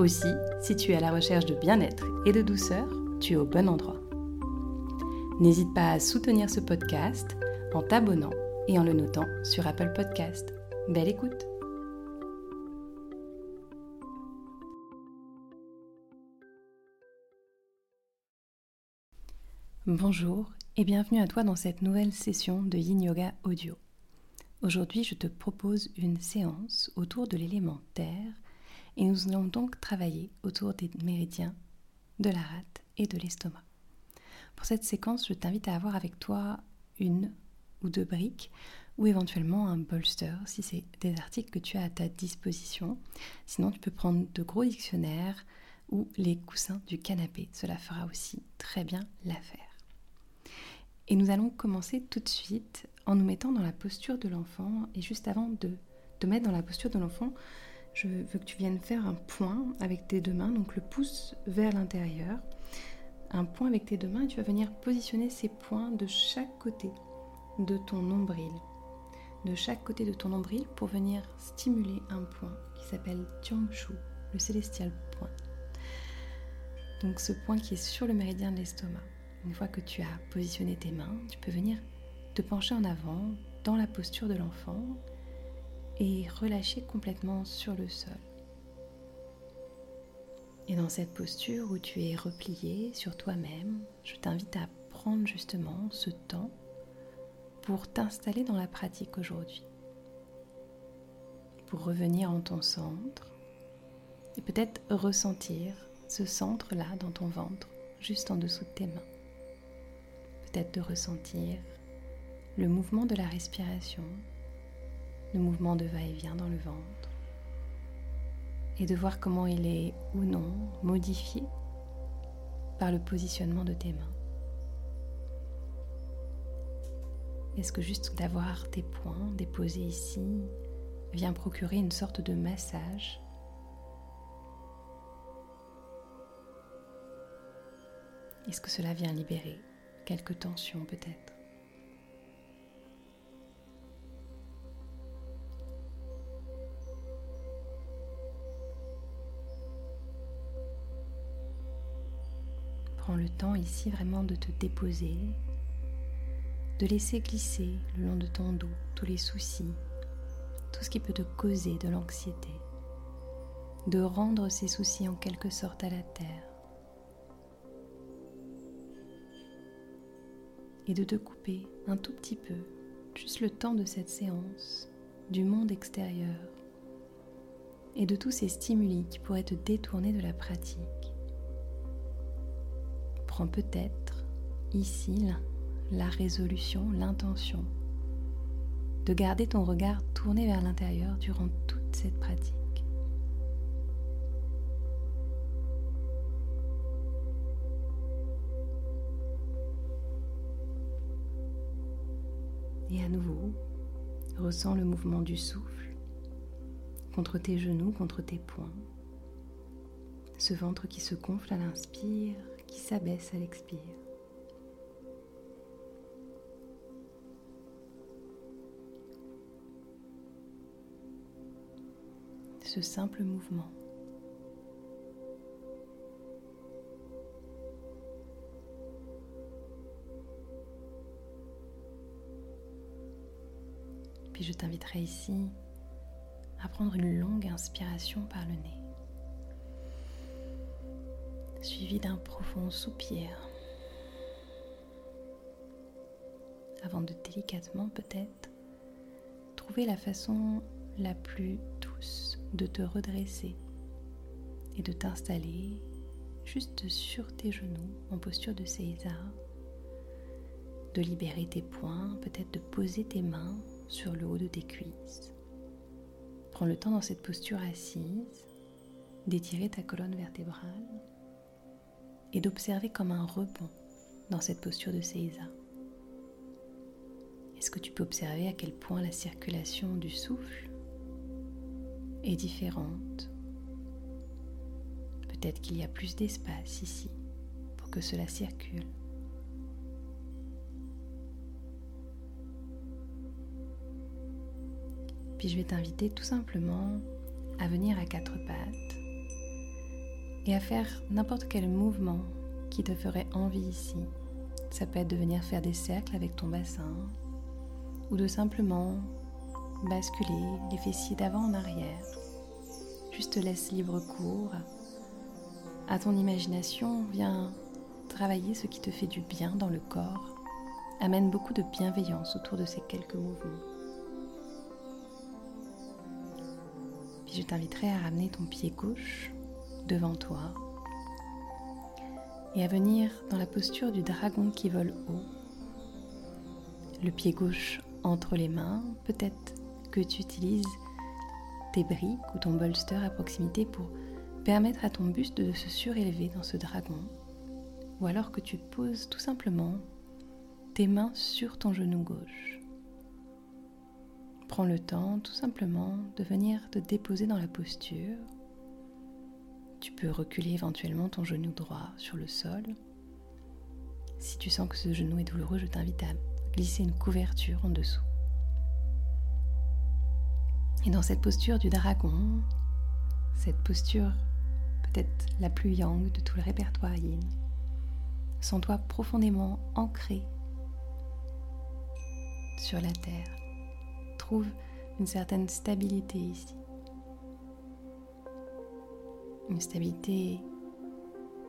Aussi, si tu es à la recherche de bien-être et de douceur, tu es au bon endroit. N'hésite pas à soutenir ce podcast en t'abonnant et en le notant sur Apple Podcast. Belle écoute Bonjour et bienvenue à toi dans cette nouvelle session de Yin Yoga Audio. Aujourd'hui, je te propose une séance autour de l'élément terre et nous allons donc travailler autour des méridiens de la rate et de l'estomac. Pour cette séquence, je t'invite à avoir avec toi une ou deux briques ou éventuellement un bolster si c'est des articles que tu as à ta disposition. Sinon, tu peux prendre de gros dictionnaires ou les coussins du canapé. Cela fera aussi très bien l'affaire. Et nous allons commencer tout de suite en nous mettant dans la posture de l'enfant. Et juste avant de te mettre dans la posture de l'enfant, je veux que tu viennes faire un point avec tes deux mains, donc le pouce vers l'intérieur. Un point avec tes deux mains et tu vas venir positionner ces points de chaque côté de ton nombril. De chaque côté de ton nombril pour venir stimuler un point qui s'appelle Tiangshu, le célestial point. Donc ce point qui est sur le méridien de l'estomac. Une fois que tu as positionné tes mains, tu peux venir te pencher en avant dans la posture de l'enfant et relâcher complètement sur le sol. Et dans cette posture où tu es replié sur toi-même, je t'invite à prendre justement ce temps pour t'installer dans la pratique aujourd'hui. Pour revenir en ton centre et peut-être ressentir ce centre-là dans ton ventre, juste en dessous de tes mains. Peut-être de ressentir le mouvement de la respiration le mouvement de va-et-vient dans le ventre. Et de voir comment il est ou non modifié par le positionnement de tes mains. Est-ce que juste d'avoir tes poings déposés ici vient procurer une sorte de massage? Est-ce que cela vient libérer quelques tensions peut-être? Le temps ici vraiment de te déposer, de laisser glisser le long de ton dos tous les soucis, tout ce qui peut te causer de l'anxiété, de rendre ces soucis en quelque sorte à la terre et de te couper un tout petit peu, juste le temps de cette séance, du monde extérieur et de tous ces stimuli qui pourraient te détourner de la pratique peut-être ici la résolution, l'intention de garder ton regard tourné vers l'intérieur durant toute cette pratique. Et à nouveau, ressens le mouvement du souffle contre tes genoux, contre tes poings. Ce ventre qui se gonfle à l'inspire qui s'abaisse à l'expire. Ce simple mouvement. Puis je t'inviterai ici à prendre une longue inspiration par le nez suivi d'un profond soupir, avant de délicatement peut-être trouver la façon la plus douce de te redresser et de t'installer juste sur tes genoux en posture de César, de libérer tes poings, peut-être de poser tes mains sur le haut de tes cuisses. Prends le temps dans cette posture assise d'étirer ta colonne vertébrale et d'observer comme un rebond dans cette posture de Seiza. Est-ce que tu peux observer à quel point la circulation du souffle est différente? Peut-être qu'il y a plus d'espace ici pour que cela circule. Puis je vais t'inviter tout simplement à venir à quatre pattes et à faire n'importe quel mouvement qui te ferait envie ici. Ça peut être de venir faire des cercles avec ton bassin ou de simplement basculer les fessiers d'avant en arrière. Juste laisse libre cours à ton imagination, viens travailler ce qui te fait du bien dans le corps. Amène beaucoup de bienveillance autour de ces quelques mouvements. je t'inviterai à ramener ton pied gauche devant toi et à venir dans la posture du dragon qui vole haut. Le pied gauche entre les mains, peut-être que tu utilises tes briques ou ton bolster à proximité pour permettre à ton buste de se surélever dans ce dragon, ou alors que tu poses tout simplement tes mains sur ton genou gauche. Prends le temps tout simplement de venir te déposer dans la posture. Tu peux reculer éventuellement ton genou droit sur le sol. Si tu sens que ce genou est douloureux, je t'invite à glisser une couverture en dessous. Et dans cette posture du dragon, cette posture peut-être la plus yang de tout le répertoire yin, sens-toi profondément ancré sur la terre une certaine stabilité ici. Une stabilité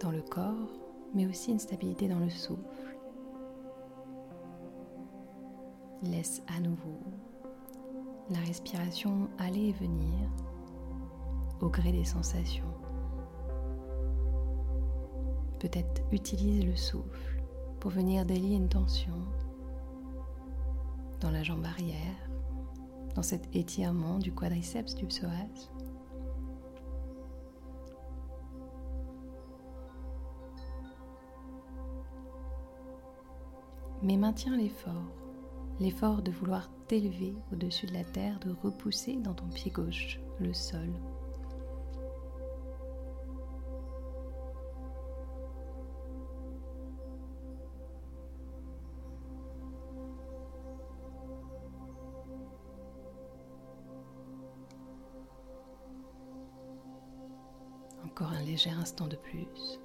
dans le corps, mais aussi une stabilité dans le souffle. Laisse à nouveau la respiration aller et venir au gré des sensations. Peut-être utilise le souffle pour venir délier une tension dans la jambe arrière, dans cet étirement du quadriceps du psoas. Mais maintiens l'effort, l'effort de vouloir t'élever au-dessus de la terre, de repousser dans ton pied gauche le sol. Encore un léger instant de plus.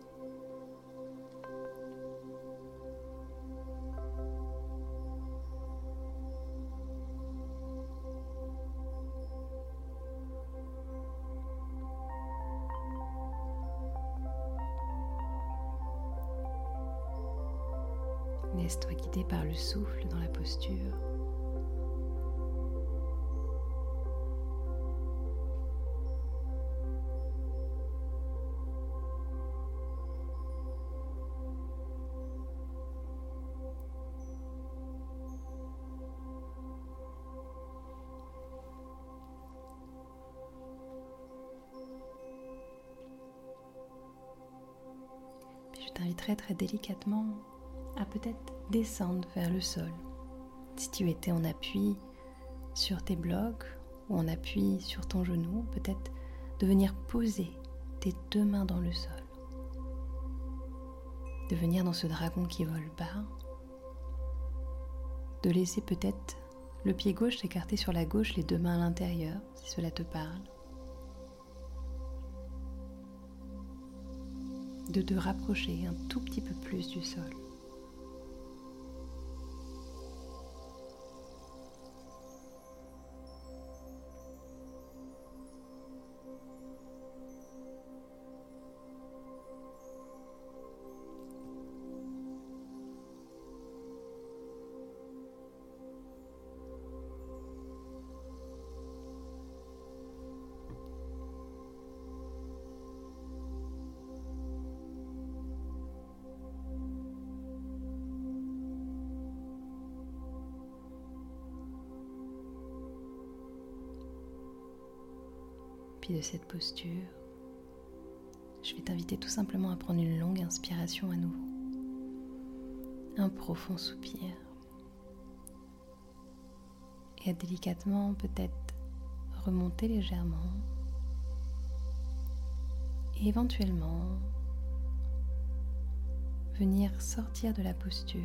Posture. t'inviterai très délicatement à peut-être descendre vers le sol. Si tu étais en appui sur tes blocs ou en appui sur ton genou, peut-être de venir poser tes deux mains dans le sol. De venir dans ce dragon qui vole bas. De laisser peut-être le pied gauche s'écarter sur la gauche, les deux mains à l'intérieur, si cela te parle. de te rapprocher un tout petit peu plus du sol. De cette posture, je vais t'inviter tout simplement à prendre une longue inspiration à nouveau. Un profond soupir. Et à délicatement peut-être remonter légèrement. Et éventuellement venir sortir de la posture,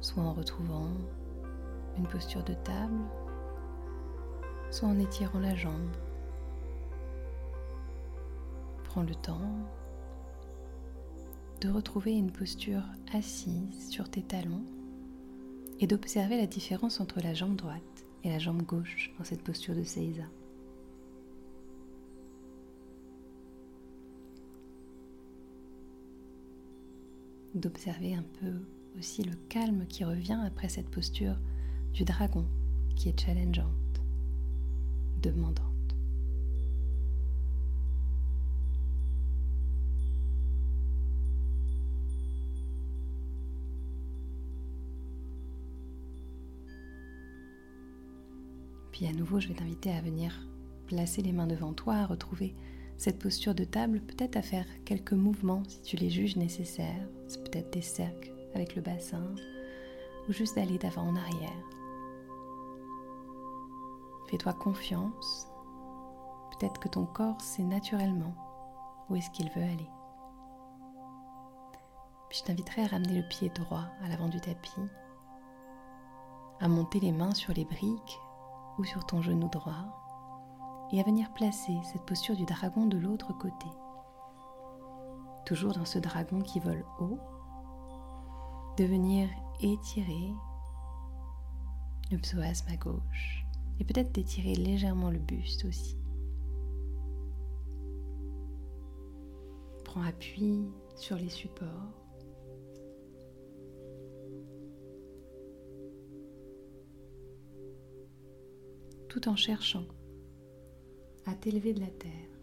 soit en retrouvant une posture de table, soit en étirant la jambe. Prends le temps de retrouver une posture assise sur tes talons et d'observer la différence entre la jambe droite et la jambe gauche dans cette posture de Seiza. D'observer un peu aussi le calme qui revient après cette posture du dragon qui est challengeante, demandante. Puis à nouveau, je vais t'inviter à venir placer les mains devant toi, à retrouver cette posture de table, peut-être à faire quelques mouvements si tu les juges nécessaires. C'est peut-être des cercles avec le bassin ou juste d'aller d'avant en arrière. Fais-toi confiance. Peut-être que ton corps sait naturellement où est-ce qu'il veut aller. Je t'inviterai à ramener le pied droit à l'avant du tapis, à monter les mains sur les briques ou sur ton genou droit et à venir placer cette posture du dragon de l'autre côté. Toujours dans ce dragon qui vole haut, de venir étirer le psoasme à gauche et peut-être d'étirer légèrement le buste aussi. Prends appui sur les supports. tout en cherchant à t'élever de la terre.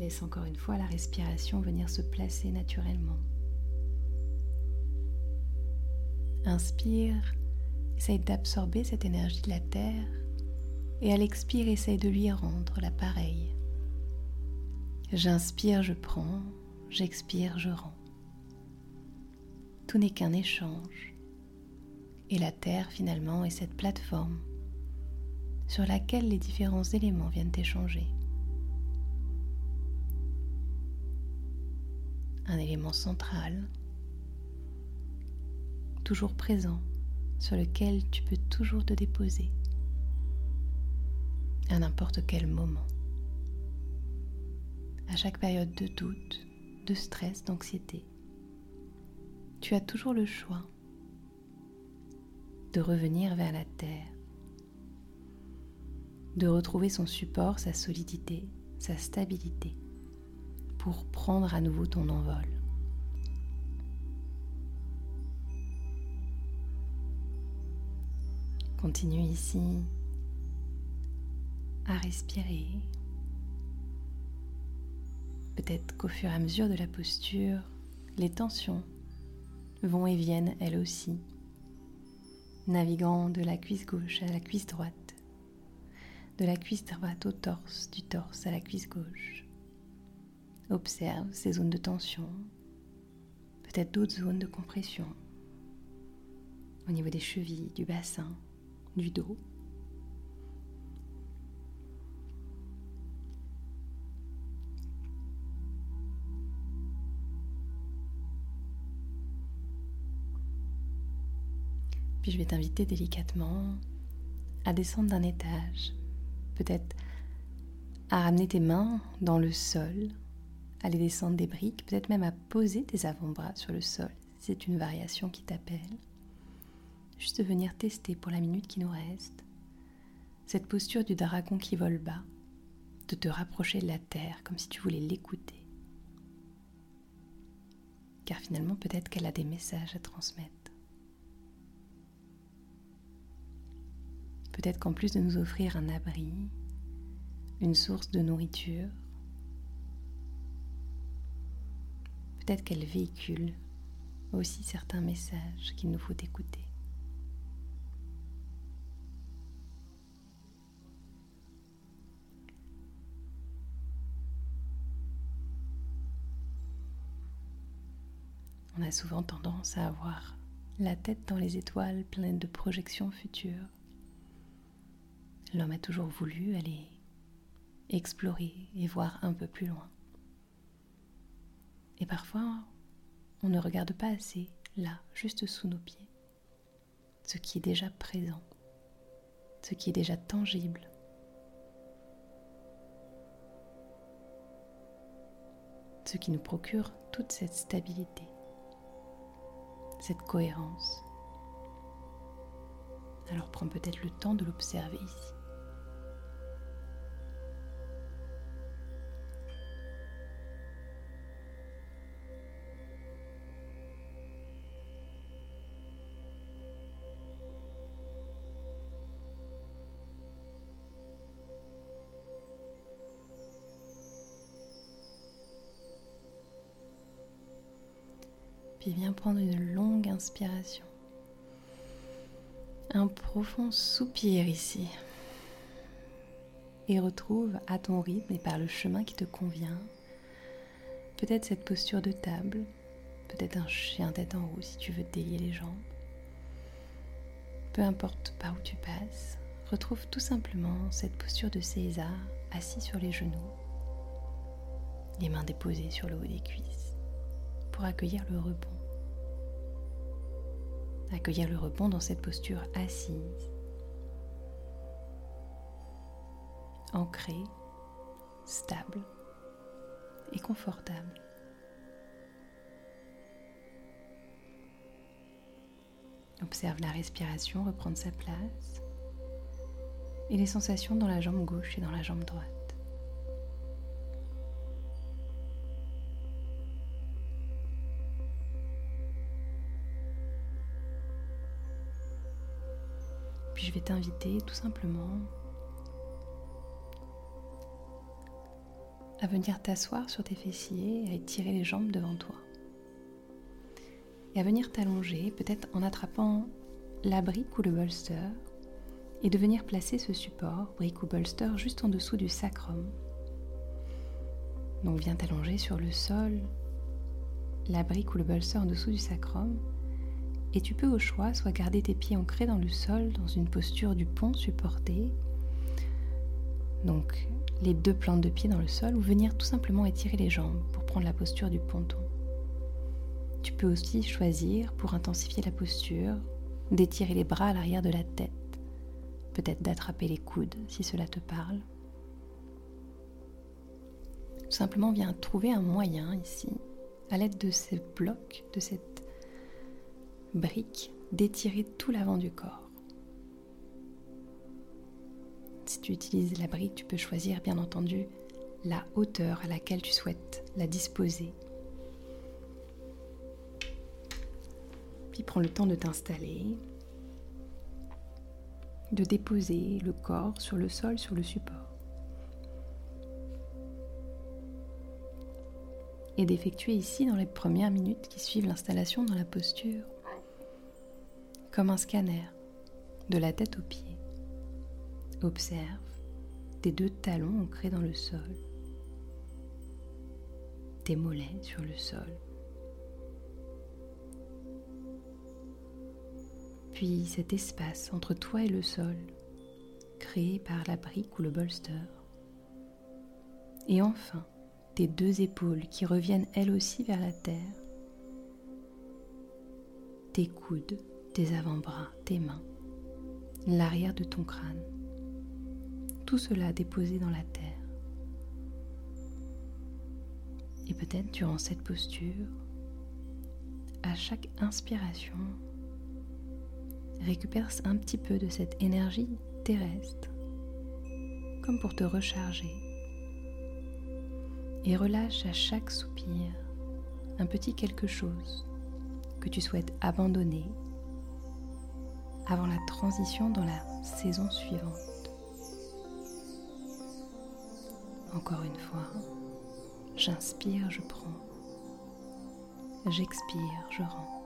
Laisse encore une fois la respiration venir se placer naturellement. Inspire, essaye d'absorber cette énergie de la terre et à l'expire, essaye de lui rendre l'appareil. J'inspire, je prends, j'expire, je rends. Tout n'est qu'un échange. Et la Terre finalement est cette plateforme sur laquelle les différents éléments viennent échanger. Un élément central, toujours présent, sur lequel tu peux toujours te déposer à n'importe quel moment à chaque période de doute, de stress, d'anxiété. Tu as toujours le choix de revenir vers la terre, de retrouver son support, sa solidité, sa stabilité, pour prendre à nouveau ton envol. Continue ici à respirer Peut-être qu'au fur et à mesure de la posture, les tensions vont et viennent elles aussi, naviguant de la cuisse gauche à la cuisse droite, de la cuisse droite au torse, du torse à la cuisse gauche. Observe ces zones de tension, peut-être d'autres zones de compression, au niveau des chevilles, du bassin, du dos. Puis je vais t'inviter délicatement à descendre d'un étage, peut-être à ramener tes mains dans le sol, à les descendre des briques, peut-être même à poser tes avant-bras sur le sol, si c'est une variation qui t'appelle. Juste venir tester pour la minute qui nous reste cette posture du dragon qui vole bas, de te rapprocher de la terre comme si tu voulais l'écouter. Car finalement peut-être qu'elle a des messages à transmettre. Peut-être qu'en plus de nous offrir un abri, une source de nourriture, peut-être qu'elle véhicule aussi certains messages qu'il nous faut écouter. On a souvent tendance à avoir la tête dans les étoiles pleine de projections futures. L'homme a toujours voulu aller explorer et voir un peu plus loin. Et parfois, on ne regarde pas assez là, juste sous nos pieds, ce qui est déjà présent, ce qui est déjà tangible. Ce qui nous procure toute cette stabilité, cette cohérence. Alors prends peut-être le temps de l'observer ici. Prendre une longue inspiration. Un profond soupir ici. Et retrouve à ton rythme et par le chemin qui te convient, peut-être cette posture de table, peut-être un chien tête en haut si tu veux te délier les jambes. Peu importe par où tu passes, retrouve tout simplement cette posture de César assis sur les genoux, les mains déposées sur le haut des cuisses accueillir le rebond. Accueillir le rebond dans cette posture assise, ancrée, stable et confortable. Observe la respiration reprendre sa place et les sensations dans la jambe gauche et dans la jambe droite. Je vais t'inviter tout simplement à venir t'asseoir sur tes fessiers à étirer les jambes devant toi. Et à venir t'allonger, peut-être en attrapant la brique ou le bolster, et de venir placer ce support, brique ou bolster, juste en dessous du sacrum. Donc viens t'allonger sur le sol, la brique ou le bolster en dessous du sacrum, et tu peux au choix soit garder tes pieds ancrés dans le sol dans une posture du pont supporté, donc les deux plantes de pied dans le sol, ou venir tout simplement étirer les jambes pour prendre la posture du ponton. Tu peux aussi choisir, pour intensifier la posture, d'étirer les bras à l'arrière de la tête, peut-être d'attraper les coudes si cela te parle. Tout simplement, viens trouver un moyen ici, à l'aide de ces blocs, de cette brique d'étirer tout l'avant du corps. Si tu utilises la brique, tu peux choisir bien entendu la hauteur à laquelle tu souhaites la disposer. Puis prends le temps de t'installer, de déposer le corps sur le sol, sur le support. Et d'effectuer ici dans les premières minutes qui suivent l'installation dans la posture comme un scanner, de la tête aux pieds. Observe tes deux talons ancrés dans le sol, tes mollets sur le sol. Puis cet espace entre toi et le sol, créé par la brique ou le bolster. Et enfin, tes deux épaules qui reviennent elles aussi vers la terre, tes coudes tes avant-bras, tes mains, l'arrière de ton crâne. Tout cela déposé dans la terre. Et peut-être durant cette posture, à chaque inspiration, récupère un petit peu de cette énergie terrestre, comme pour te recharger. Et relâche à chaque soupir un petit quelque chose que tu souhaites abandonner avant la transition dans la saison suivante. Encore une fois, j'inspire, je prends. J'expire, je rends.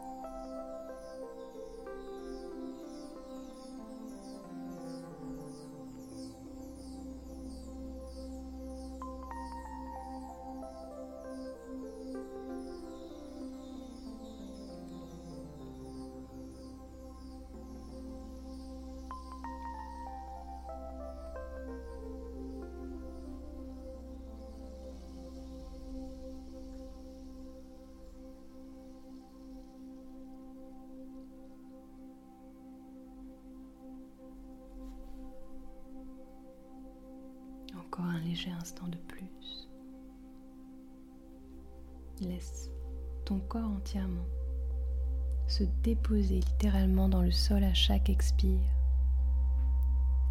Léger instant de plus. Laisse ton corps entièrement se déposer littéralement dans le sol à chaque expire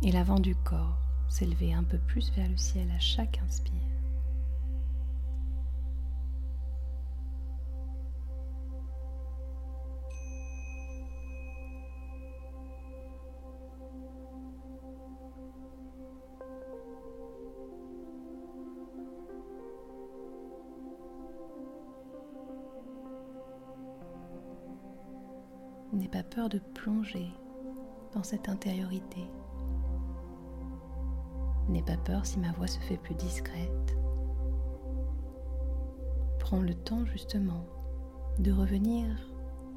et l'avant du corps s'élever un peu plus vers le ciel à chaque inspire. N'aie pas peur de plonger dans cette intériorité. N'aie pas peur si ma voix se fait plus discrète. Prends le temps justement de revenir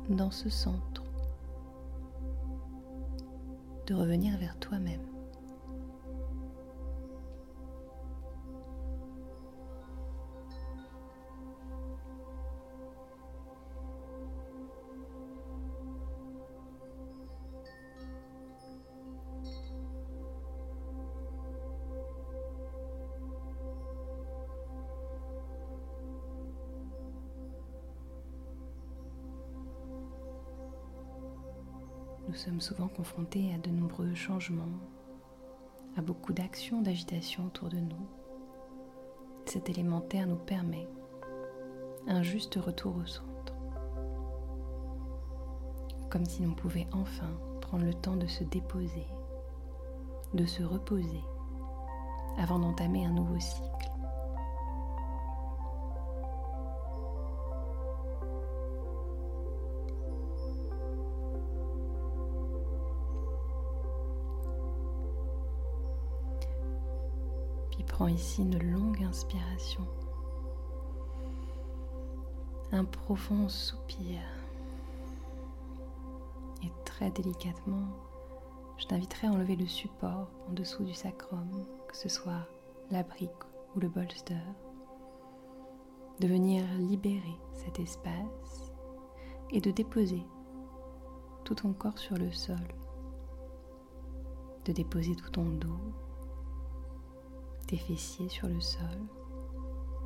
dans ce centre, de revenir vers toi-même. Sommes souvent confrontés à de nombreux changements, à beaucoup d'actions, d'agitation autour de nous. Cet élémentaire nous permet un juste retour au centre. Comme si l'on pouvait enfin prendre le temps de se déposer, de se reposer, avant d'entamer un nouveau cycle. Ici une longue inspiration, un profond soupir. Et très délicatement, je t'inviterai à enlever le support en dessous du sacrum, que ce soit la brique ou le bolster, de venir libérer cet espace et de déposer tout ton corps sur le sol, de déposer tout ton dos tes fessiers sur le sol,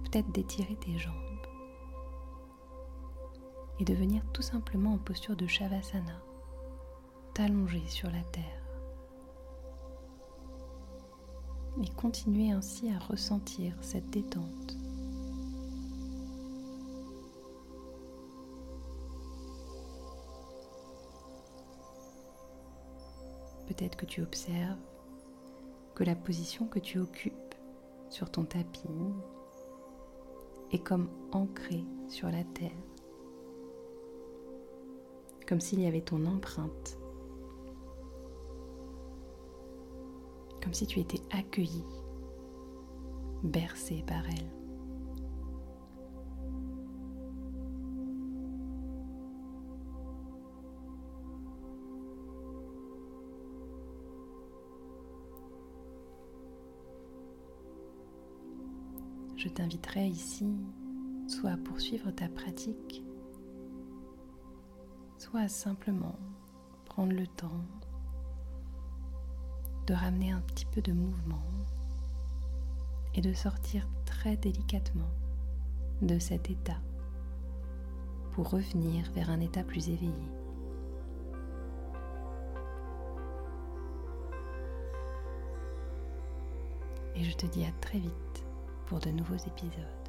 peut-être d'étirer tes jambes et de venir tout simplement en posture de Shavasana, t'allonger sur la terre. Et continuer ainsi à ressentir cette détente. Peut-être que tu observes que la position que tu occupes sur ton tapis et comme ancré sur la terre, comme s'il y avait ton empreinte, comme si tu étais accueilli, bercé par elle. Je t'inviterai ici soit à poursuivre ta pratique, soit à simplement prendre le temps de ramener un petit peu de mouvement et de sortir très délicatement de cet état pour revenir vers un état plus éveillé. Et je te dis à très vite pour de nouveaux épisodes.